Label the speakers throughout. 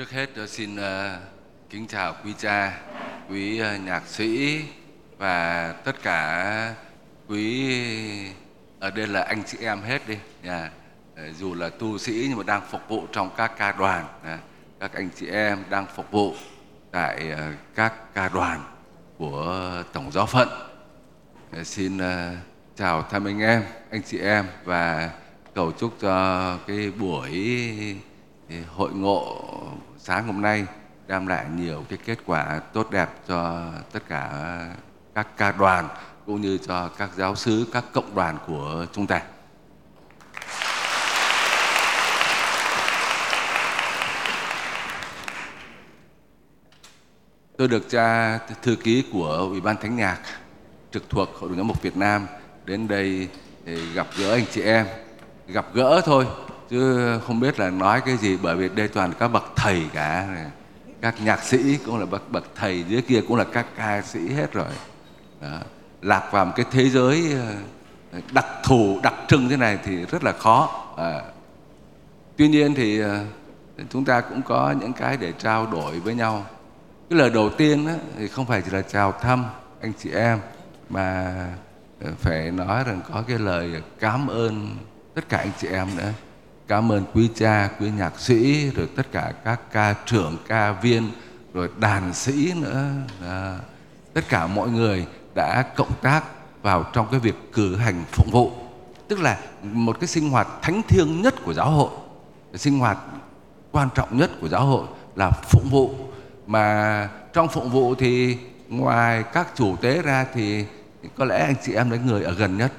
Speaker 1: Trước hết tôi xin uh, kính chào quý cha, quý uh, nhạc sĩ và tất cả quý ở đây là anh chị em hết đi nhà ờ, dù là tu sĩ nhưng mà đang phục vụ trong các ca đoàn, à, các anh chị em đang phục vụ tại uh, các ca đoàn của tổng giáo phận. Xin chào thăm anh em, anh chị em và cầu chúc cho cái buổi hội ngộ sáng hôm nay đem lại nhiều cái kết quả tốt đẹp cho tất cả các ca đoàn cũng như cho các giáo sứ, các cộng đoàn của chúng ta. Tôi được cha thư ký của Ủy ban Thánh nhạc trực thuộc Hội đồng giám mục Việt Nam đến đây để gặp gỡ anh chị em, gặp gỡ thôi chứ không biết là nói cái gì bởi vì đây toàn các bậc thầy cả. Các nhạc sĩ cũng là bậc bậc thầy dưới kia cũng là các ca sĩ hết rồi. Đó. lạc vào một cái thế giới ờ, đặc thù đặc trưng thế này thì rất là khó. À. tuy nhiên thì ờ, chúng ta cũng có những cái để trao đổi với nhau. Cái lời đầu tiên đó, thì không phải chỉ là chào thăm anh chị em mà phải nói rằng có cái lời cảm ơn tất cả anh chị em nữa. Cảm ơn quý cha, quý nhạc sĩ, rồi tất cả các ca trưởng, ca viên, rồi đàn sĩ nữa. À, tất cả mọi người đã cộng tác vào trong cái việc cử hành phụng vụ. Tức là một cái sinh hoạt thánh thiêng nhất của giáo hội, cái sinh hoạt quan trọng nhất của giáo hội là phụng vụ. Mà trong phụng vụ thì ngoài các chủ tế ra thì có lẽ anh chị em là người ở gần nhất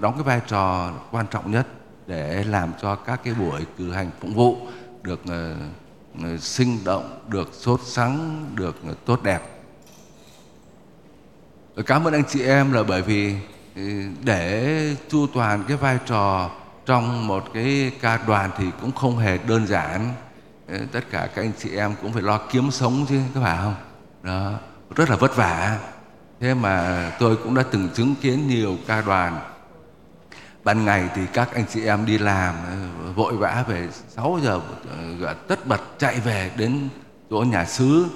Speaker 1: đóng cái vai trò quan trọng nhất để làm cho các cái buổi cử hành phụng vụ được uh, sinh động, được sốt sắng, được tốt đẹp. Cảm ơn anh chị em là bởi vì ừ, để chu toàn cái vai trò trong một cái ca đoàn thì cũng không hề đơn giản. Ờ, tất cả các anh chị em cũng phải lo kiếm sống chứ, các bạn không? Đó, rất là vất vả. Thế mà tôi cũng đã từng chứng kiến nhiều ca đoàn ban ngày thì các anh chị em đi làm ờ, vội vã về 6 giờ ờ, tất bật chạy về đến chỗ nhà xứ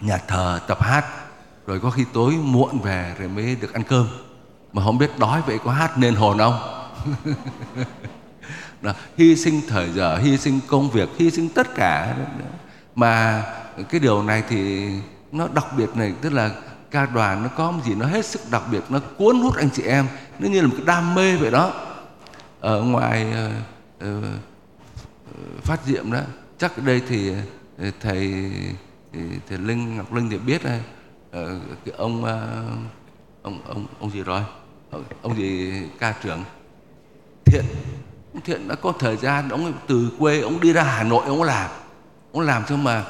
Speaker 1: nhà thờ tập hát. Rồi có khi tối muộn về rồi mới được ăn cơm. Mà không biết đói vậy có hát nên hồn không? Đó, hy sinh thời giờ hy sinh công việc hy sinh tất cả. Mà cái điều này thì nó đặc biệt này tức là ca đoàn nó có một gì nó hết sức đặc biệt nó cuốn hút anh chị em nó như là một cái đam mê vậy đó. Ở ngoài uh, uh, phát diệm đó chắc đây thì uh, thầy thầy linh ngọc linh thì biết uh, cái ông uh, ông ông ông gì rồi? Ông gì ca trưởng? Thiện. Ông thiện đã có thời gian ông từ quê ông đi ra hà nội ông làm. Ông làm cho mà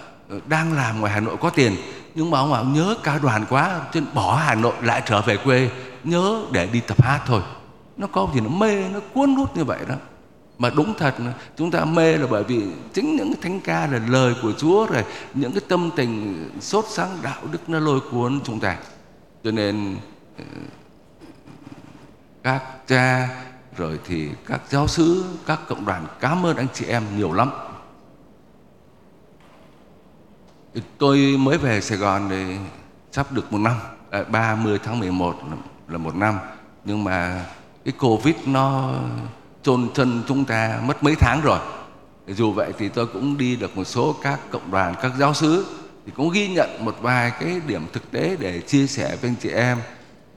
Speaker 1: đang làm ngoài hà nội có tiền nhưng mà ông bảo nhớ ca đoàn quá trên bỏ hà nội lại trở về quê, nhớ để đi tập hát thôi. Nó có gì nó mê, nó cuốn hút như vậy đó. Mà đúng thật chúng ta mê là bởi vì chính những cái thánh ca là lời của Chúa rồi, những cái tâm tình sốt sáng đạo đức nó lôi cuốn chúng ta. Cho nên ờ, các cha, rồi thì các giáo sứ, các cộng đoàn cảm ơn anh chị em nhiều lắm tôi mới về Sài Gòn thì sắp được một năm à, 30 tháng 11 là một năm. Nhưng mà cái Covid nó chôn chân chúng ta mất mấy tháng rồi. Dù vậy thì tôi cũng đi được một số các cộng đoàn, các giáo sứ thì cũng ghi nhận một vài cái điểm thực tế để chia sẻ với anh chị em,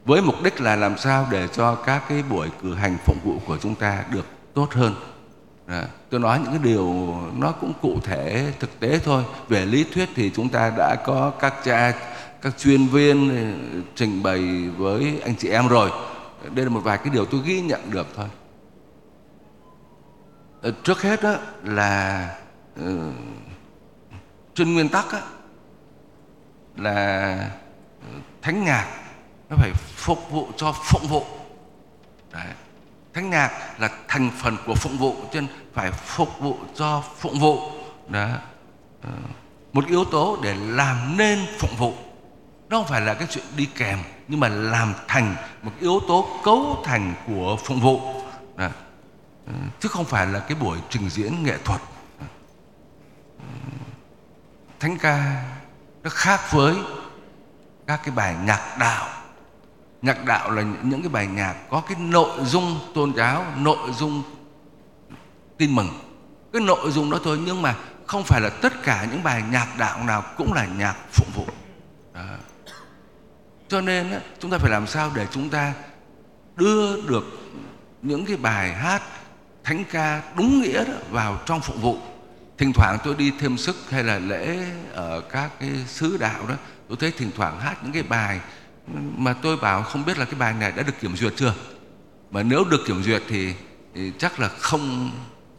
Speaker 1: với mục đích là làm sao để cho các cái buổi cử hành phụng vụ của chúng ta được tốt hơn à, tôi nói những cái điều nó cũng cụ thể thực tế thôi. Về lý thuyết thì chúng ta đã có các cha các chuyên viên ừ, trình bày với anh chị em rồi. Đây là một vài cái điều tôi ghi nhận được thôi. Ờ, trước hết đó là uh, trên nguyên tắc đó, là ừ, thánh nhạc nó phải phục vụ cho phụng vụ. Đấy thánh nhạc là thành phần của phụng vụ, cho nên phải phục vụ cho phụng vụ. Đó. Ờ, một yếu tố để làm nên phụng vụ. Nó không phải là cái chuyện đi kèm, nhưng mà làm thành một yếu tố cấu thành của phụng vụ. Đó. Ờ, chứ không phải là cái buổi trình diễn nghệ thuật. Ờ, thánh ca nó khác với các cái bài nhạc đạo nhạc đạo là những cái bài nhạc có cái nội dung tôn giáo, nội dung tin mừng. Cái nội dung đó thôi, nhưng mà không phải là tất cả những bài nhạc đạo nào cũng là nhạc phụng vụ. Đó. cho nên chúng ta phải làm sao để chúng ta đưa được những cái bài hát, thánh ca đúng nghĩa đó vào trong phụng vụ. Thỉnh thoảng tôi đi thêm sức hay là lễ ở các cái sứ đạo đó, tôi thấy thỉnh thoảng hát những cái bài mà tôi bảo không biết là cái bài này đã được kiểm duyệt chưa? Mà nếu được kiểm duyệt thì, thì chắc là không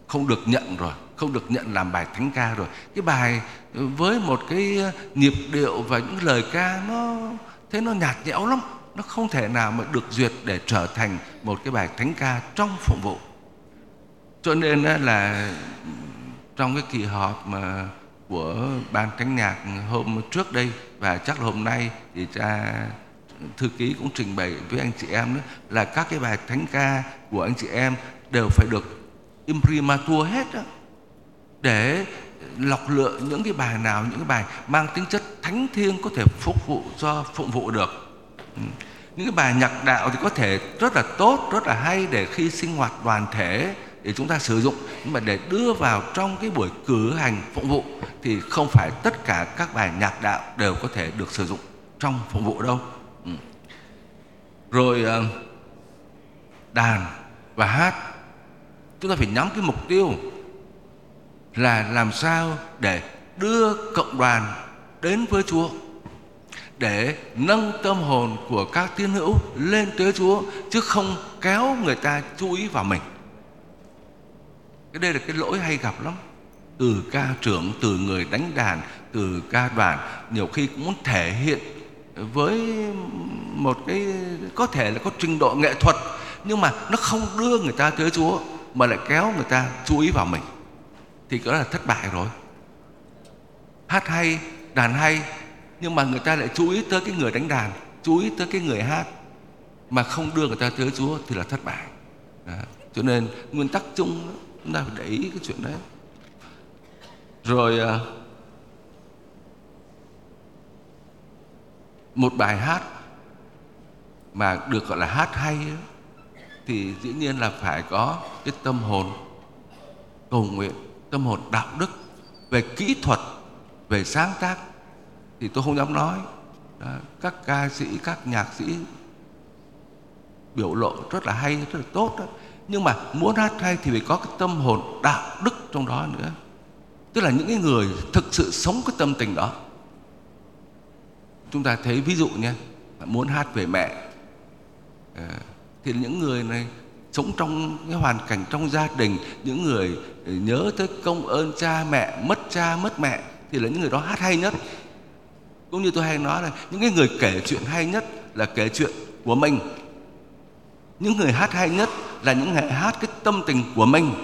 Speaker 1: không được nhận rồi không được nhận làm bài thánh ca rồi. Cái bài với một cái nhịp điệu và những lời ca nó thế nó nhạt nhẽo lắm nó không thể nào mà được duyệt để trở thành một cái bài thánh ca trong phụng vụ. Cho nên là trong cái kỳ họp mà của ban thánh nhạc hôm trước đây và chắc là hôm nay thì cha thư ký cũng trình bày với anh chị em đó, là các cái bài thánh ca của anh chị em đều phải được imprimatur hết đó để lọc lựa những cái bài nào, những cái bài mang tính chất thánh thiêng có thể phục vụ cho phụng vụ được. Ừ. Những cái bài nhạc đạo thì có thể rất là tốt, rất là hay để khi sinh hoạt đoàn thể để chúng ta sử dụng. Nhưng mà để đưa vào trong cái buổi cử hành phụng vụ thì không phải tất cả các bài nhạc đạo đều có thể được sử dụng trong phụng vụ đâu rồi ờ, đàn và hát chúng ta phải nhắm cái mục tiêu là làm sao để đưa cộng đoàn đến với Chúa để nâng tâm hồn của các tín hữu lên tới Chúa chứ không kéo người ta chú ý vào mình. Cái đây là cái lỗi hay gặp lắm. Từ ca trưởng, từ người đánh đàn, từ ca đoàn nhiều khi cũng muốn thể hiện với một cái, có thể là có trình độ nghệ thuật, nhưng mà nó không đưa người ta tới Chúa, mà lại kéo người ta chú ý vào mình. Thì đó là thất bại rồi. Hát hay, đàn hay, nhưng mà người ta lại chú ý tới cái người đánh đàn, chú ý tới cái người hát, mà không đưa người ta tới Chúa thì là thất bại. Đó. cho nên nguyên tắc chung chúng ta phải để ý cái chuyện đấy. Rồi à, một bài hát mà được gọi là hát hay thì dĩ nhiên là phải có cái tâm hồn cầu nguyện tâm hồn đạo đức về kỹ thuật về sáng tác. Thì tôi không dám nói. Đó, các ca sĩ các nhạc sĩ biểu lộ rất là hay rất là tốt đó. Nhưng mà muốn hát hay thì phải có cái tâm hồn đạo đức trong đó nữa. Tức là những cái người thực sự sống cái tâm tình đó chúng ta thấy ví dụ nhé muốn hát về mẹ. Ờ, thì những người này sống trong cái hoàn cảnh trong gia đình, những người ờ, nhớ tới công ơn cha mẹ, mất cha, mất mẹ, thì là những người đó hát hay nhất. Cũng như tôi hay nói là, những cái người kể chuyện hay nhất là kể chuyện của mình. Những người hát hay nhất là những người hát cái tâm tình của mình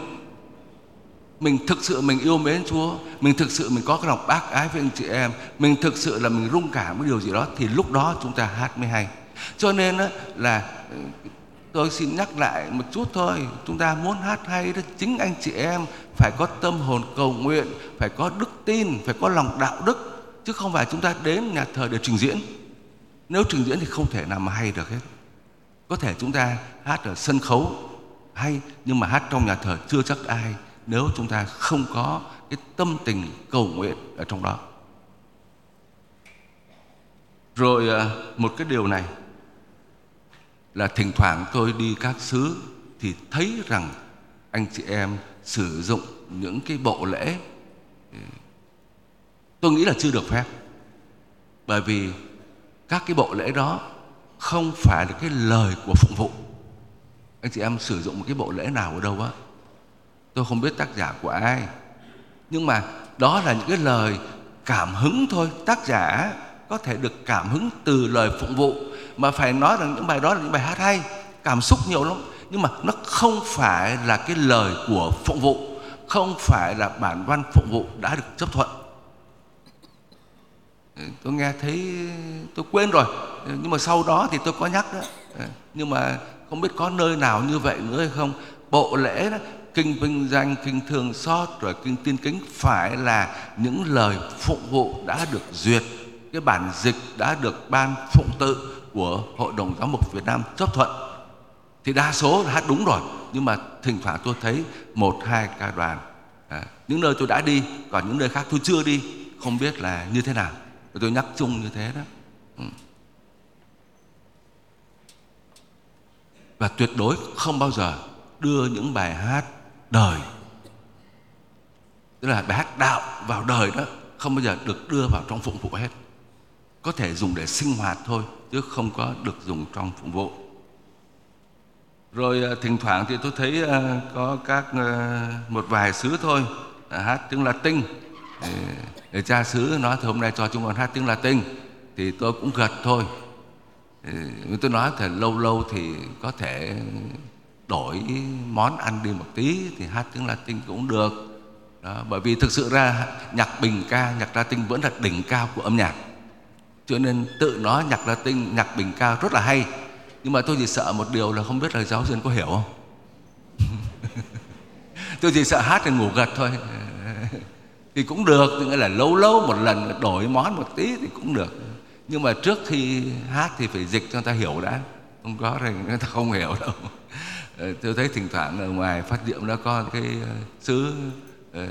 Speaker 1: mình thực sự mình yêu mến Chúa, mình thực sự mình có cái lòng bác ái với anh chị em, mình thực sự là mình rung cảm với điều gì đó, thì lúc đó chúng ta hát mới hay. Cho nên là ừ, tôi xin nhắc lại một chút thôi, chúng ta muốn hát hay đó, chính anh chị em phải có tâm hồn cầu nguyện, phải có đức tin, phải có lòng đạo đức, chứ không phải chúng ta đến nhà thờ để trình diễn. Nếu trình diễn thì không thể nào mà hay được hết. Có thể chúng ta hát ở sân khấu hay, nhưng mà hát trong nhà thờ chưa chắc ai nếu chúng ta không có cái tâm tình cầu nguyện ở trong đó. Rồi à, một cái điều này là thỉnh thoảng tôi đi các xứ thì thấy rằng anh chị em sử dụng những cái bộ lễ ừ, tôi nghĩ là chưa được phép. Bởi vì các cái bộ lễ đó không phải là cái lời của phụng vụ. Anh chị em sử dụng một cái bộ lễ nào ở đâu á tôi không biết tác giả của ai. Nhưng mà đó là những cái lời cảm hứng thôi. Tác giả có thể được cảm hứng từ lời phụng vụ, mà phải nói rằng những bài đó là những bài hát hay, cảm xúc nhiều lắm. Nhưng mà nó không phải là cái lời của phụng vụ, không phải là bản văn phụng vụ đã được chấp thuận. Ừ, tôi nghe thấy, tôi quên rồi. Ừ, nhưng mà sau đó thì tôi có nhắc đó. Ừ, nhưng mà không biết có nơi nào như vậy nữa hay không. Bộ lễ đó kinh vinh danh kinh thương xót rồi kinh tiên kính phải là những lời phụng vụ đã được duyệt cái bản dịch đã được ban phụng tự của hội đồng giám mục Việt Nam chấp thuận. Thì đa số là hát đúng rồi nhưng mà thỉnh thoảng tôi thấy một hai ca đoàn à, những nơi tôi đã đi còn những nơi khác tôi chưa đi không biết là như thế nào. Tôi nhắc chung như thế đó. Ừ. và tuyệt đối không bao giờ đưa những bài hát đời. Tức là bài hát đạo vào đời đó không bao giờ được đưa vào trong phụng vụ hết. Có thể dùng để sinh hoạt thôi, chứ không có được dùng trong phụng vụ. Rồi à, thỉnh thoảng thì tôi thấy à, có các à, một vài sứ thôi hát tiếng Latin. Để cha sứ nói thì hôm nay cho chúng con hát tiếng Latin. Thì tôi cũng gật thôi. Tôi nói, thì lâu lâu thì có thể đổi món ăn đi một tí thì hát tiếng Latin cũng được. Đó, bởi vì thực sự ra nhạc bình ca nhạc Latin vẫn là đỉnh cao của âm nhạc. Cho nên tự nó nhạc Latin nhạc bình ca rất là hay. Nhưng mà tôi chỉ sợ một điều là không biết là giáo viên có hiểu không? Tôi chỉ sợ hát thì ngủ gật thôi. Thì cũng được nghĩa là lâu lâu một lần đổi món một tí thì cũng được. Nhưng mà trước khi hát thì phải dịch cho người ta hiểu đã. Không có thì người ta không hiểu đâu. Ờ, tôi thấy thỉnh thoảng ở ngoài phát diệm đó có cái ờ, sứ ờ,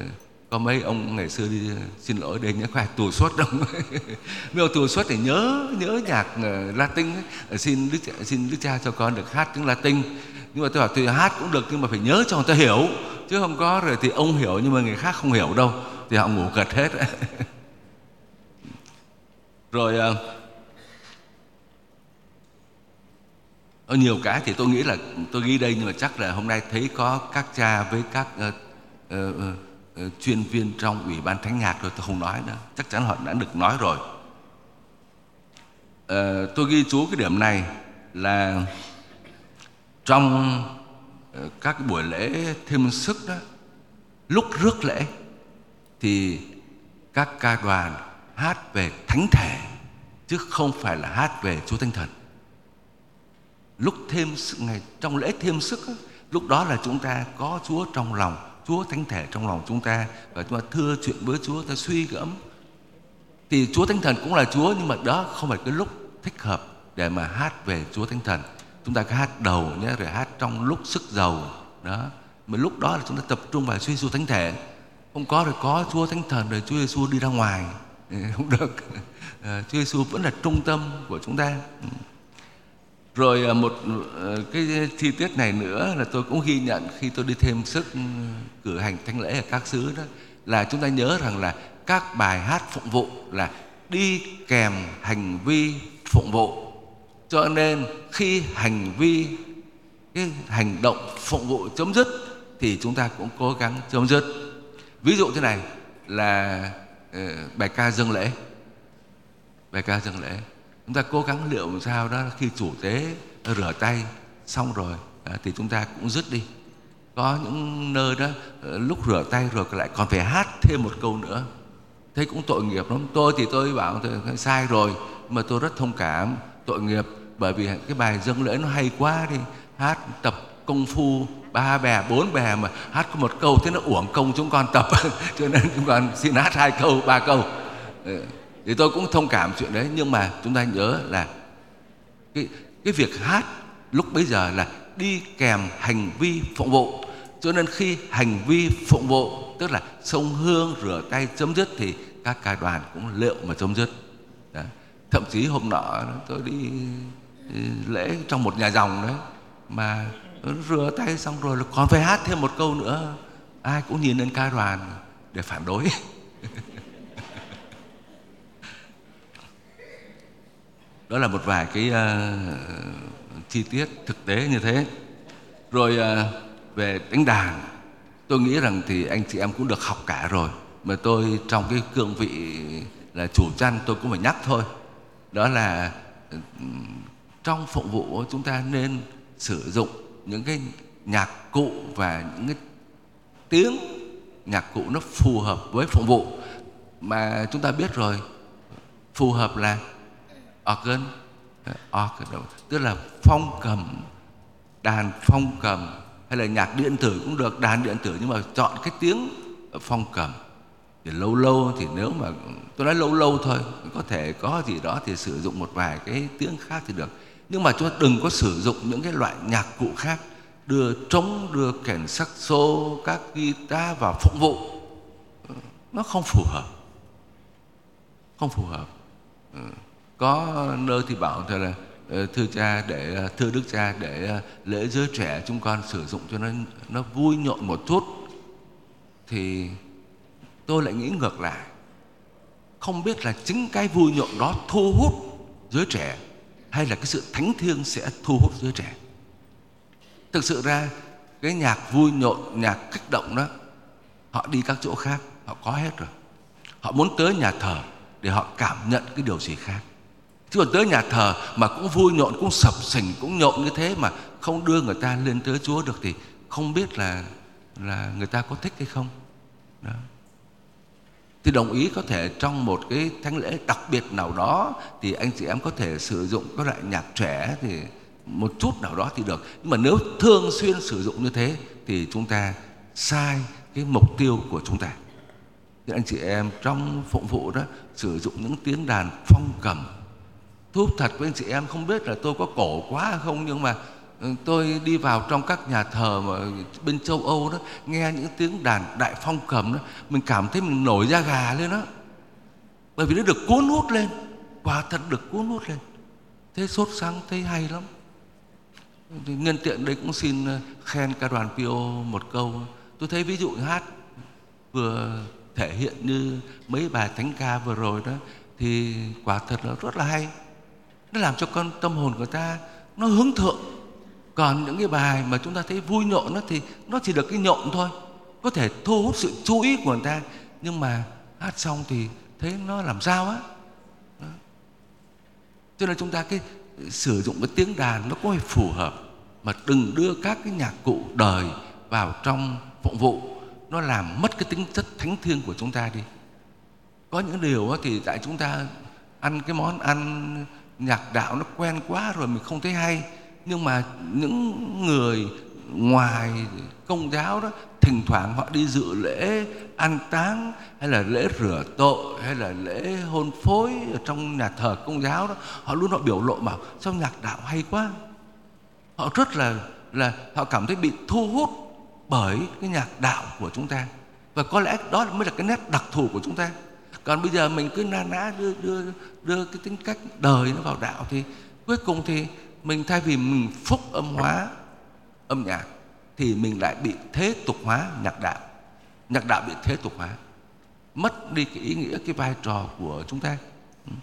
Speaker 1: có mấy ông ngày xưa đi xin lỗi đây nhớ phải tù suất đâu. Ông tù suất thì nhớ nhớ nhạc Latin ấy. xin đức xin đức cha cho con được hát tiếng Latin. Nhưng mà tôi bảo tôi hát cũng được, nhưng mà phải nhớ cho người ta hiểu. Chứ không có rồi thì ông hiểu nhưng mà người khác không hiểu đâu. Thì họ ngủ gật hết. Rồi uh, ở nhiều cái thì tôi nghĩ là tôi ghi đây nhưng mà chắc là hôm nay thấy có các cha với các uh, uh, uh, chuyên viên trong ủy ban thánh nhạc rồi tôi không nói nữa chắc chắn họ đã được nói rồi uh, tôi ghi chú cái điểm này là trong uh, các buổi lễ thêm sức đó lúc rước lễ thì các ca đoàn hát về thánh thể chứ không phải là hát về Chúa Thánh Thần. Lúc thêm sức ngày trong lễ thêm sức lúc đó là chúng ta có Chúa trong lòng, Chúa Thánh Thể trong lòng chúng ta và chúng ta thưa chuyện với Chúa, ta suy gẫm. Thì Chúa Thánh Thần cũng là Chúa nhưng mà đó không phải cái lúc thích hợp để mà hát về Chúa Thánh Thần. Chúng ta cứ hát đầu nhé, rồi hát trong lúc sức giàu đó. Mà lúc đó là chúng ta tập trung vào suy Chúa Thánh Thể. Không có rồi có Chúa Thánh Thần rồi Chúa Giêsu đi ra ngoài ừ, không được ờ, Chúa Giêsu vẫn là trung tâm của chúng ta ừ rồi à, một ờ, cái chi tiết này nữa là tôi cũng ghi nhận khi tôi đi thêm sức ừ, cử hành thánh lễ ở các xứ đó, là chúng ta nhớ rằng là các bài hát phụng vụ là đi kèm hành vi phụng vụ. Cho nên khi hành vi, cái hành động phụng vụ chấm dứt thì chúng ta cũng cố gắng chấm dứt. Ví dụ thế này là ờ, bài ca dâng lễ. Bài ca dâng lễ chúng ta cố gắng liệu làm sao đó khi chủ tế rửa tay xong rồi à, thì chúng ta cũng dứt đi. Có những nơi đó ờ, lúc rửa tay rồi lại còn phải hát thêm một câu nữa. Thế cũng tội nghiệp lắm. Tôi thì tôi bảo tôi sai rồi mà tôi rất thông cảm tội nghiệp bởi vì cái bài dâng lễ nó hay quá đi. Hát tập công phu ba bè bốn bè mà hát có một câu thế nó uổng công chúng con tập. Cho nên chúng con xin hát hai câu ba câu. Ờ thì tôi cũng thông cảm chuyện đấy, nhưng mà chúng ta nhớ là cái cái việc hát lúc bấy giờ là đi kèm hành vi phụng vụ. Cho nên khi hành vi phụng vụ, tức là sông hương rửa tay chấm dứt thì các ca đoàn cũng liệu mà chấm dứt. Đấy. thậm chí hôm nọ tôi đi lễ trong một nhà dòng đấy, mà rửa tay xong rồi là còn phải hát thêm một câu nữa. Ai cũng nhìn lên ca đoàn để phản đối. đó là một vài cái uh, chi tiết thực tế như thế. Rồi uh, về đánh đàn tôi nghĩ rằng thì anh chị em cũng được học cả rồi. Mà tôi trong cái cương vị là chủ chăn tôi cũng phải nhắc thôi. Đó là ừ, trong phục vụ chúng ta nên sử dụng những cái nhạc cụ và những cái tiếng nhạc cụ nó phù hợp với phục vụ. Mà chúng ta biết rồi phù hợp là organ. Organ tức là phong cầm, đàn phong cầm, hay là nhạc điện tử cũng được, đàn điện tử. Nhưng mà chọn cái tiếng phong cầm. Thì lâu lâu thì nếu mà, tôi nói lâu lâu thôi, có thể có gì đó thì sử dụng một vài cái tiếng khác thì được. Nhưng mà chúng ta đừng có sử dụng những cái loại nhạc cụ khác. Đưa trống, đưa kèn saxo các guitar vào phục vụ. Nó không phù hợp. Không phù hợp. Ừ có nơi thì bảo thôi là ờ, thưa cha để ờ, thưa đức cha để ờ, lễ giới trẻ chúng con sử dụng cho nó nó vui nhộn một chút. Thì tôi lại nghĩ ngược lại. Không biết là chính cái vui nhộn đó thu hút giới trẻ hay là cái sự thánh thiêng sẽ thu hút giới trẻ. Thực sự ra, cái nhạc vui nhộn, nhạc kích động đó, họ đi các chỗ khác, họ có hết rồi. Họ muốn tới nhà thờ để họ cảm nhận cái điều gì khác chứ còn tới nhà thờ mà cũng vui nhộn, cũng sập sình, cũng nhộn như thế mà không đưa người ta lên tới chúa được thì không biết là là người ta có thích hay không. Đó. Thì đồng ý có thể trong một cái thánh lễ đặc biệt nào đó thì anh chị em có thể sử dụng các loại nhạc trẻ thì một chút nào đó thì được. Nhưng mà nếu thường xuyên sử dụng như thế thì chúng ta sai cái mục tiêu của chúng ta. Thì anh chị em trong phụng vụ đó sử dụng những tiếng đàn phong cầm thú thật với anh chị em, không biết là tôi có cổ quá hay không, nhưng mà ừ, tôi đi vào trong các nhà thờ mà bên châu Âu đó, nghe những tiếng đàn đại phong cầm đó, mình cảm thấy mình nổi da gà lên đó. Bởi vì nó được cuốn hút lên, quả thật được cuốn hút lên. Thế sốt sáng thấy hay lắm. Nhân tiện đây cũng xin ờ, khen ca đoàn Pio một câu. Tôi thấy ví dụ hát vừa thể hiện như mấy bài thánh ca vừa rồi đó, thì quả thật là rất là hay nó làm cho con tâm hồn của ta nó hướng thượng. Còn những cái bài mà chúng ta thấy vui nhộn nó thì nó chỉ được cái nhộn thôi. Có thể thu hút sự chú ý của người ta, nhưng mà hát xong thì thấy nó làm sao á? Cho nên chúng ta cái sử dụng cái tiếng đàn nó có phải phù hợp, mà đừng đưa các cái nhạc cụ đời vào trong phụng vụ. Nó làm mất cái tính chất thánh thiêng của chúng ta đi. Có những điều thì tại chúng ta ăn cái món ăn nhạc đạo nó quen quá rồi mình không thấy hay. Nhưng mà những người ngoài công giáo đó, thỉnh thoảng họ đi dự lễ an táng, hay là lễ rửa tội, hay là lễ hôn phối ở trong nhà thờ công giáo đó, họ luôn họ biểu lộ bảo, sao nhạc đạo hay quá. Họ rất là là họ cảm thấy bị thu hút bởi cái nhạc đạo của chúng ta. Và có lẽ đó mới là cái nét đặc thù của chúng ta còn bây giờ mình cứ na ná đưa đưa đưa cái tính cách đời nó vào đạo thì cuối cùng thì mình thay vì mình phúc âm hóa, âm nhạc thì mình lại bị thế tục hóa nhạc đạo. Nhạc đạo bị thế tục hóa. Mất đi cái ý nghĩa, cái vai trò của chúng ta. Ừ.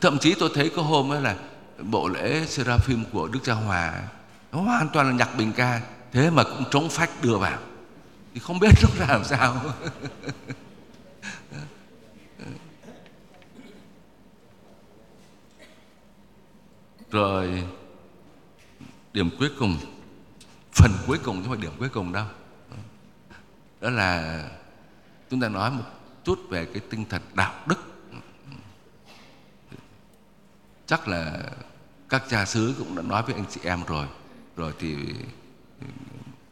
Speaker 1: Thậm chí tôi thấy có hôm ấy là bộ lễ seraphim của đức cha hòa, nó hoàn toàn là nhạc bình ca, thế mà cũng trống phách đưa vào thì không biết nó ra làm sao. Rồi, điểm cuối cùng, phần cuối cùng chứ không phải điểm cuối cùng đâu. Đó là chúng ta nói một chút về cái tinh thần đạo đức. Chắc là các cha xứ cũng đã nói với anh chị em rồi. Rồi thì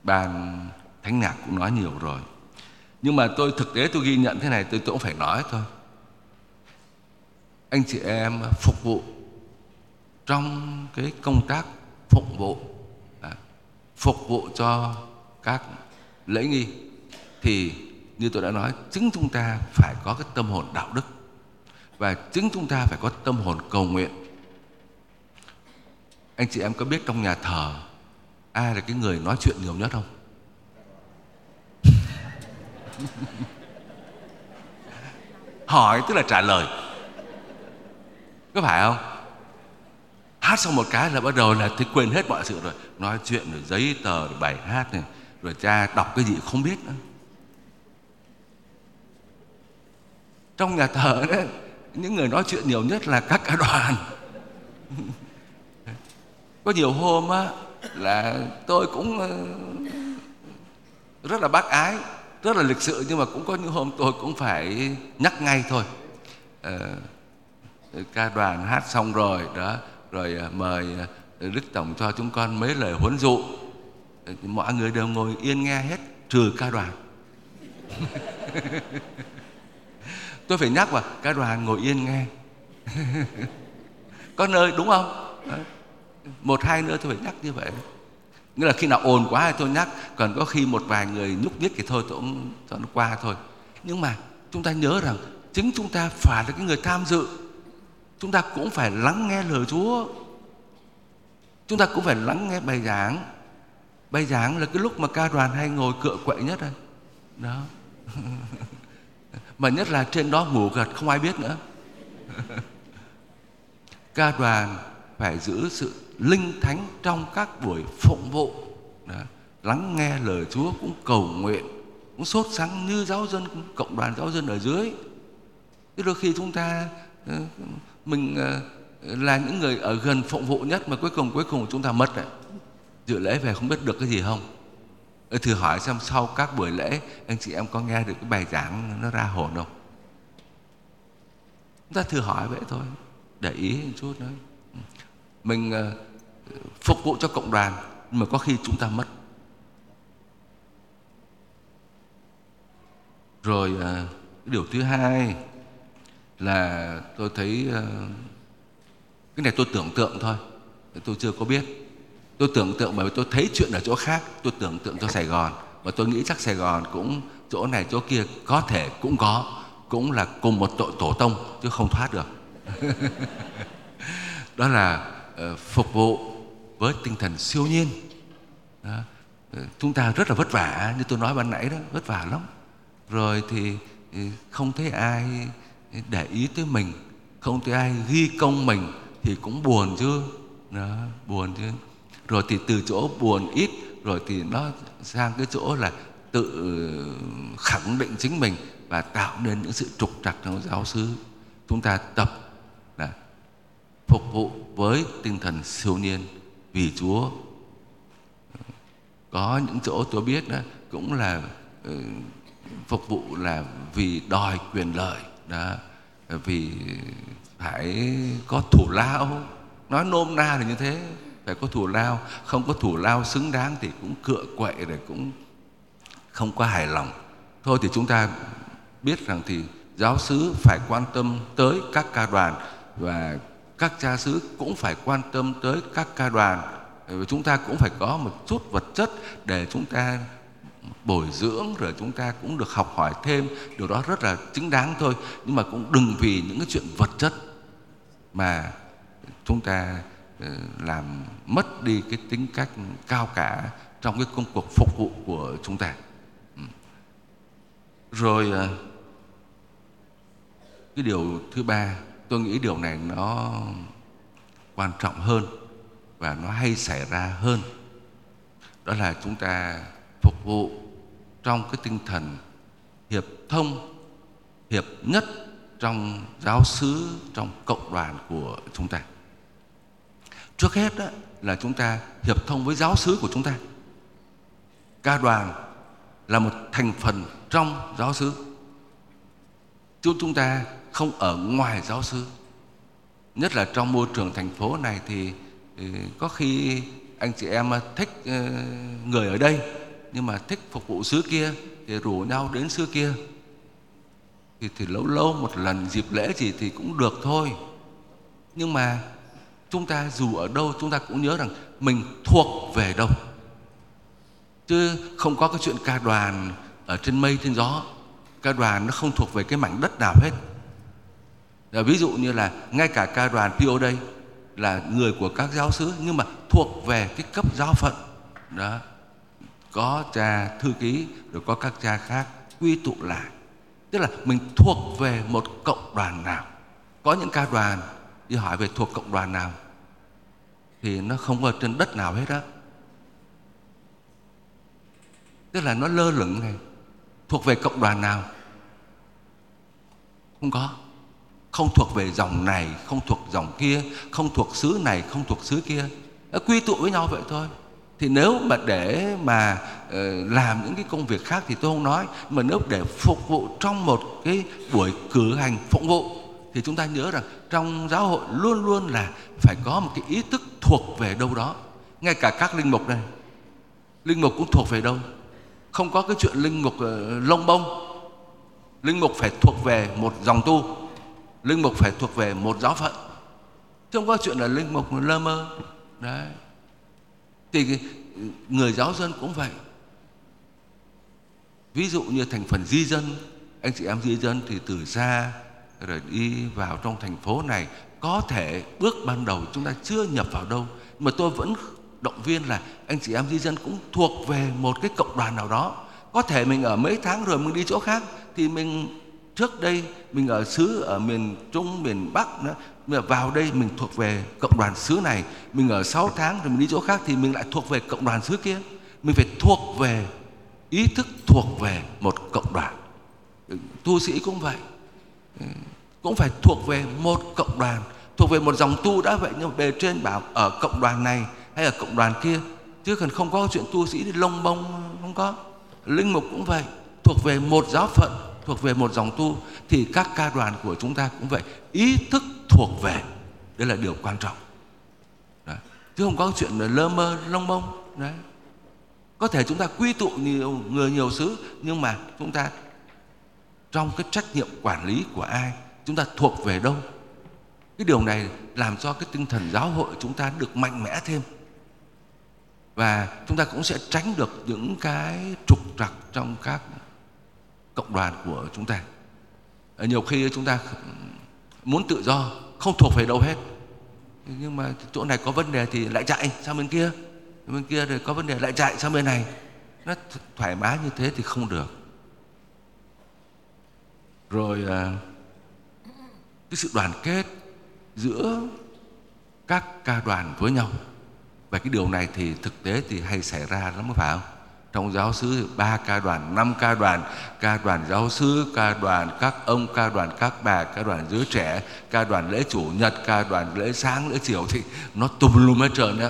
Speaker 1: ban thánh nhạc cũng nói nhiều rồi. Nhưng mà tôi thực tế tôi ghi nhận thế này tôi, tôi cũng phải nói thôi. Anh chị em phục vụ trong cái công tác phục vụ à, phục vụ cho các lễ nghi thì như tôi đã nói chính chúng ta phải có cái tâm hồn đạo đức. Và chính chúng ta phải có tâm hồn cầu nguyện. Anh chị em có biết trong nhà thờ ai là cái người nói chuyện nhiều nhất không? hỏi tức là trả lời. Có phải không? Hát xong một cái là bắt đầu là thì quên hết mọi sự rồi. Nói chuyện rồi giấy tờ rồi bài hát này, rồi cha đọc cái gì không biết nữa. Trong nhà thờ đấy những người nói chuyện nhiều nhất là các cả đoàn. Có nhiều hôm á, là tôi cũng ờ, rất là bác ái rất là lịch sự nhưng mà cũng có những hôm tôi cũng phải nhắc ngay thôi. Ờ, ca đoàn hát xong rồi đó rồi ờ, mời ờ, đức tổng cho chúng con mấy lời huấn dụ. Ờ, mọi người đều ngồi yên nghe hết trừ ca đoàn. Tôi phải nhắc vào ca đoàn ngồi yên nghe. Có nơi đúng không? Một hai nữa tôi phải nhắc như vậy nghĩa là khi nào ồn quá thì tôi nhắc, còn có khi một vài người nhúc nhích thì thôi, tôi cũng cho nó qua thôi. Nhưng mà chúng ta nhớ rằng chính chúng ta phải là cái người tham dự. Chúng ta cũng phải lắng nghe lời Chúa. Chúng ta cũng phải lắng nghe bài giảng. Bài giảng là cái lúc mà ca đoàn hay ngồi cựa quậy nhất đây. Đó. Mà nhất là trên đó ngủ gật, không ai biết nữa. Ca đoàn phải giữ sự linh thánh trong các buổi phụng vụ. Đó. lắng nghe lời Chúa cũng cầu nguyện, cũng sốt sắng như giáo dân cộng đoàn giáo dân ở dưới. Thế đôi khi chúng ta ờ, mình ờ, là những người ở gần phụng vụ nhất mà cuối cùng cuối cùng chúng ta mất đấy. Dự lễ về không biết được cái gì không? Thử hỏi xem sau các buổi lễ, anh chị em có nghe được cái bài giảng nó ra hồn không? Chúng ta thử hỏi vậy thôi, để ý một chút nữa mình ờ, phục vụ cho cộng đoàn mà có khi chúng ta mất. Rồi à, điều thứ hai là tôi thấy à, cái này tôi tưởng tượng thôi tôi chưa có biết. Tôi tưởng tượng bởi vì tôi thấy chuyện ở chỗ khác, tôi tưởng tượng cho sài gòn. Và tôi nghĩ chắc sài gòn cũng chỗ này, chỗ kia có thể cũng có, cũng là cùng một tội tổ tông chứ không thoát được. Đó là ờ, phục vụ với tinh thần siêu nhiên. Đó. Ừ, chúng ta rất là vất vả như tôi nói ban nãy đó vất vả lắm. Rồi thì ừ, không thấy ai để ý tới mình không thấy ai ghi công mình thì cũng buồn chứ. Đó, buồn chứ. Rồi thì từ chỗ buồn ít rồi thì nó sang cái chỗ là tự khẳng định chính mình và tạo nên những sự trục trặc trong giáo xứ. Chúng ta tập là phục vụ với tinh thần siêu nhiên vì Chúa. Có những chỗ tôi biết đó, cũng là ừ, phục vụ là vì đòi quyền lợi, đó, vì phải có thủ lao. Nói nôm na là như thế, phải có thủ lao. Không có thủ lao xứng đáng thì cũng cựa quậy rồi cũng không có hài lòng. Thôi thì chúng ta biết rằng thì giáo sứ phải quan tâm tới các ca đoàn và các cha xứ cũng phải quan tâm tới các ca đoàn. Và chúng ta cũng phải có một chút vật chất để chúng ta bồi dưỡng, rồi chúng ta cũng được học hỏi thêm. Điều đó rất là chính đáng thôi. Nhưng mà cũng đừng vì những cái chuyện vật chất mà chúng ta ờ, làm mất đi cái tính cách cao cả trong cái công cuộc phục vụ của chúng ta. Ừ. Rồi ờ, cái điều thứ ba tôi nghĩ điều này nó quan trọng hơn và nó hay xảy ra hơn. Đó là chúng ta phục vụ trong cái tinh thần hiệp thông, hiệp nhất trong giáo xứ, trong cộng đoàn của chúng ta. Trước hết đó là chúng ta hiệp thông với giáo xứ của chúng ta. Ca đoàn là một thành phần trong giáo xứ. Chúng chúng ta không ở ngoài giáo xứ nhất là trong môi trường thành phố này thì, ừ, có khi anh chị em ờ, thích ờ, người ở đây nhưng mà thích phục vụ xứ kia thì rủ nhau đến xứ kia. Thì, thì lâu lâu một lần dịp lễ gì thì cũng được thôi. Nhưng mà chúng ta dù ở đâu chúng ta cũng nhớ rằng mình thuộc về đâu. Chứ không có cái chuyện ca đoàn ở trên mây trên gió. Ca đoàn nó không thuộc về cái mảnh đất nào hết. Và ví dụ như là ngay cả ca đoàn PO đây là người của các giáo sứ, nhưng mà thuộc về cái cấp giáo phận. Đó. Có cha thư ký, rồi có các cha khác quy tụ lại. Tức là mình thuộc về một cộng đoàn nào. Có những ca đoàn đi hỏi về thuộc cộng đoàn nào thì nó không ở trên đất nào hết á. Tức là nó lơ lửng này. Thuộc về cộng đoàn nào? Không có không thuộc về dòng này, không thuộc dòng kia, không thuộc xứ này, không thuộc xứ kia. Quy tụ với nhau vậy thôi. Thì nếu mà để mà ờ, làm những cái công việc khác thì tôi không nói. Mà nếu để phục vụ trong một cái buổi cử hành phục vụ, thì chúng ta nhớ rằng trong giáo hội luôn luôn là phải có một cái ý thức thuộc về đâu đó. Ngay cả các linh mục này linh mục cũng thuộc về đâu? Không có cái chuyện linh mục ờ, lông bông. Linh mục phải thuộc về một dòng tu linh mục phải thuộc về một giáo phận. Chứ không có chuyện là linh mục lơ mơ. Đấy. Thì người giáo dân cũng vậy. Ví dụ như thành phần di dân, anh chị em di dân thì từ xa rồi đi vào trong thành phố này, có thể bước ban đầu chúng ta chưa nhập vào đâu. Mà tôi vẫn động viên là anh chị em di dân cũng thuộc về một cái cộng đoàn nào đó. Có thể mình ở mấy tháng rồi mình đi chỗ khác thì mình trước đây mình ở xứ ở miền trung, miền bắc nữa. Vào đây mình thuộc về cộng đoàn xứ này. Mình ở 6 tháng rồi mình đi chỗ khác thì mình lại thuộc về cộng đoàn xứ kia. Mình phải thuộc về, ý thức thuộc về một cộng đoàn. Tu sĩ cũng vậy. Cũng phải thuộc về một cộng đoàn. Thuộc về một dòng tu đã vậy, nhưng mà bề trên bảo ở cộng đoàn này hay ở cộng đoàn kia, chứ còn không có chuyện tu sĩ thì lông bông không có. Linh mục cũng vậy, thuộc về một giáo phận thuộc về một dòng tu, thì các ca đoàn của chúng ta cũng vậy. Ý thức thuộc về, đây là điều quan trọng. Đấy. chứ không có chuyện là lơ mơ, lông bông. Đấy. Có thể chúng ta quy tụ nhiều người, nhiều xứ, nhưng mà chúng ta, trong cái trách nhiệm quản lý của ai, chúng ta thuộc về đâu? Cái điều này làm cho cái tinh thần giáo hội chúng ta được mạnh mẽ thêm. Và chúng ta cũng sẽ tránh được những cái trục trặc trong các cộng đoàn của chúng ta. Ờ, nhiều khi chúng ta muốn tự do, không thuộc về đâu hết. Nhưng mà chỗ này có vấn đề thì lại chạy sang bên kia. Bên kia rồi có vấn đề lại chạy sang bên này. Nó thoải mái như thế thì không được. Rồi à, cái sự đoàn kết giữa các ca đoàn với nhau. Và cái điều này thì thực tế thì hay xảy ra lắm, phải không? Trong giáo sứ ba ca đoàn, năm ca đoàn ca đoàn giáo sứ ca đoàn các ông, ca đoàn các bà, ca đoàn giới trẻ, ca đoàn lễ chủ nhật, ca đoàn lễ sáng, lễ chiều thì nó tùm lum hết trơn đó.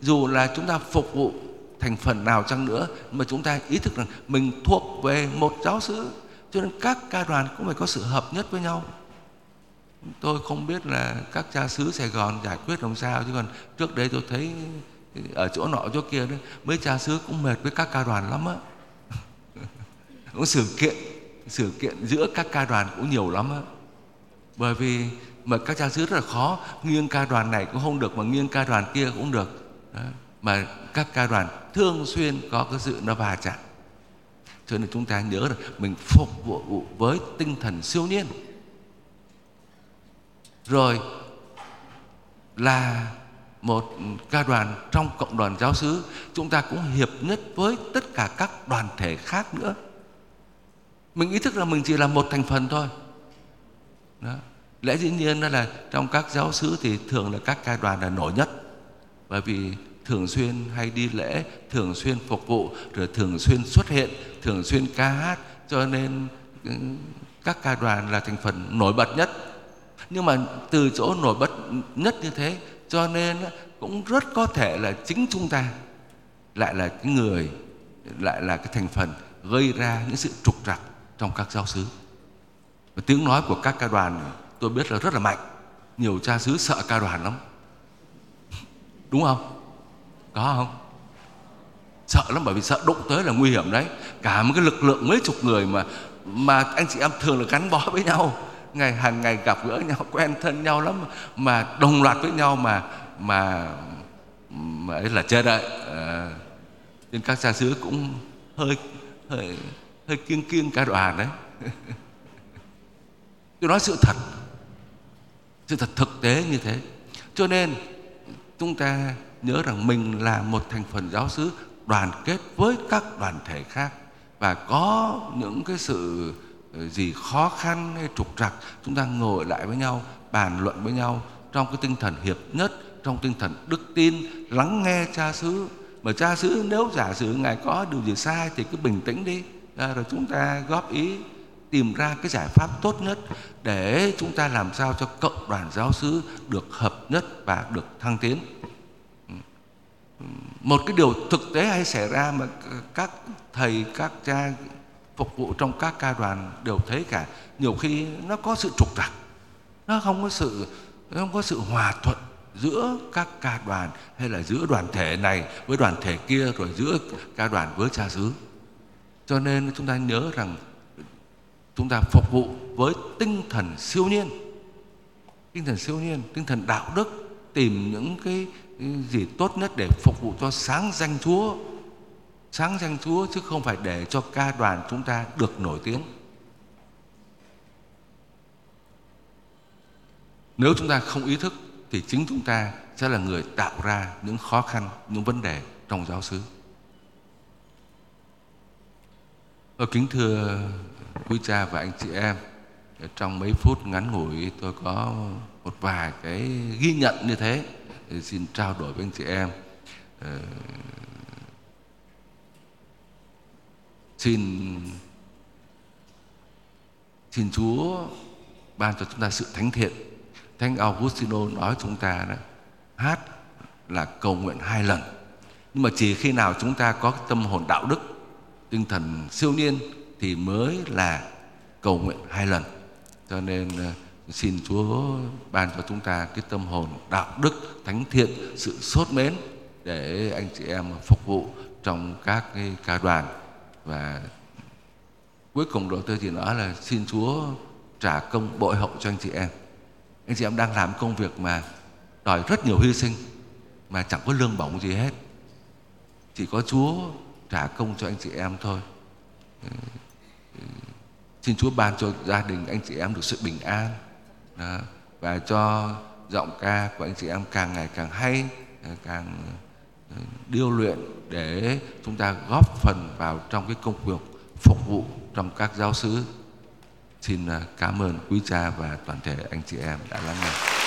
Speaker 1: Dù là chúng ta phục vụ thành phần nào chăng nữa, mà chúng ta ý thức rằng mình thuộc về một giáo xứ, cho nên các ca đoàn cũng phải có sự hợp nhất với nhau. Tôi không biết là các cha xứ Sài Gòn giải quyết làm sao, chứ còn trước đây tôi thấy ở chỗ nọ, chỗ kia đấy mấy cha xứ cũng mệt với các ca đoàn lắm á. Cũng sự kiện sự kiện giữa các ca đoàn cũng nhiều lắm á. Bởi vì mà các cha xứ rất là khó, nghiêng ca đoàn này cũng không được mà nghiêng ca đoàn kia cũng được. Đấy. mà các ca đoàn thường xuyên có cái sự nó va chạm. Cho nên chúng ta nhớ là mình phục vụ với tinh thần siêu nhiên. Rồi là một ca đoàn trong cộng đoàn giáo xứ chúng ta cũng hiệp nhất với tất cả các đoàn thể khác nữa. Mình ý thức là mình chỉ là một thành phần thôi. Đó. lẽ dĩ nhiên đó là trong các giáo xứ thì thường là các ca đoàn là nổi nhất. Bởi vì thường xuyên hay đi lễ, thường xuyên phục vụ, rồi thường xuyên xuất hiện, thường xuyên ca hát, cho nên ừ, các ca đoàn là thành phần nổi bật nhất. Nhưng mà từ chỗ nổi bật nhất như thế cho nên cũng rất có thể là chính chúng ta lại là cái người, lại là cái thành phần gây ra những sự trục trặc trong các giáo xứ. Và tiếng nói của các ca đoàn tôi biết là rất là mạnh. Nhiều cha xứ sợ ca đoàn lắm. Đúng không? Có không? Sợ lắm, bởi vì sợ đụng tới là nguy hiểm đấy. Cả một cái lực lượng mấy chục người mà mà anh chị em thường là gắn bó với nhau ngày hàng ngày gặp gỡ nhau quen thân nhau lắm mà đồng loạt với nhau mà mà mà ấy là chờ đợi. À, nên các cha xứ cũng hơi hơi hơi kiêng kiêng cả đoàn đấy. Tôi nói sự thật sự thật thực tế như thế. Cho nên chúng ta nhớ rằng mình là một thành phần giáo xứ đoàn kết với các đoàn thể khác và có những cái sự gì khó khăn hay trục trặc chúng ta ngồi lại với nhau bàn luận với nhau trong cái tinh thần hiệp nhất trong tinh thần đức tin lắng nghe cha xứ. Mà cha xứ nếu giả sử ngài có điều gì sai thì cứ bình tĩnh đi. À, rồi chúng ta góp ý tìm ra cái giải pháp tốt nhất để chúng ta làm sao cho cộng đoàn giáo xứ được hợp nhất và được thăng tiến. Một cái điều thực tế hay xảy ra mà các thầy các cha phục vụ trong các ca đoàn đều thấy cả. Nhiều khi nó có sự trục trặc, nó không có sự, nó không có sự hòa thuận giữa các ca đoàn hay là giữa đoàn thể này với đoàn thể kia, rồi giữa ca đoàn với cha xứ. Cho nên chúng ta nhớ rằng chúng ta phục vụ với tinh thần siêu nhiên, tinh thần siêu nhiên, tinh thần đạo đức, tìm những cái gì tốt nhất để phục vụ cho sáng danh Chúa sáng danh Chúa chứ không phải để cho ca đoàn chúng ta được nổi tiếng. Nếu chúng ta không ý thức thì chính chúng ta sẽ là người tạo ra những khó khăn, những vấn đề trong giáo xứ. Ở kính thưa quý cha và anh chị em, trong mấy phút ngắn ngủi tôi có một vài cái ghi nhận như thế, thì xin trao đổi với anh chị em ờ, xin xin Chúa ban cho chúng ta sự thánh thiện. Thánh Augustino nói chúng ta đó, hát là cầu nguyện hai lần. Nhưng mà chỉ khi nào chúng ta có tâm hồn đạo đức, tinh thần siêu niên thì mới là cầu nguyện hai lần. Cho nên ờ, xin Chúa ban cho chúng ta cái tâm hồn đạo đức, thánh thiện, sự sốt mến để anh chị em phục vụ trong các cái ca đoàn và cuối cùng rồi tôi chỉ nói là xin Chúa trả công bội hậu cho anh chị em. Anh chị em đang làm công việc mà đòi rất nhiều hy sinh mà chẳng có lương bổng gì hết. Chỉ có Chúa trả công cho anh chị em thôi. Ờ, xin Chúa ban cho gia đình anh chị em được sự bình an đó, và cho giọng ca của anh chị em càng ngày càng hay ờ, càng ờ, điêu luyện để chúng ta góp phần vào trong cái công việc phục vụ trong các giáo sứ. Xin à, cảm ơn quý cha và toàn thể anh chị em đã lắng nghe.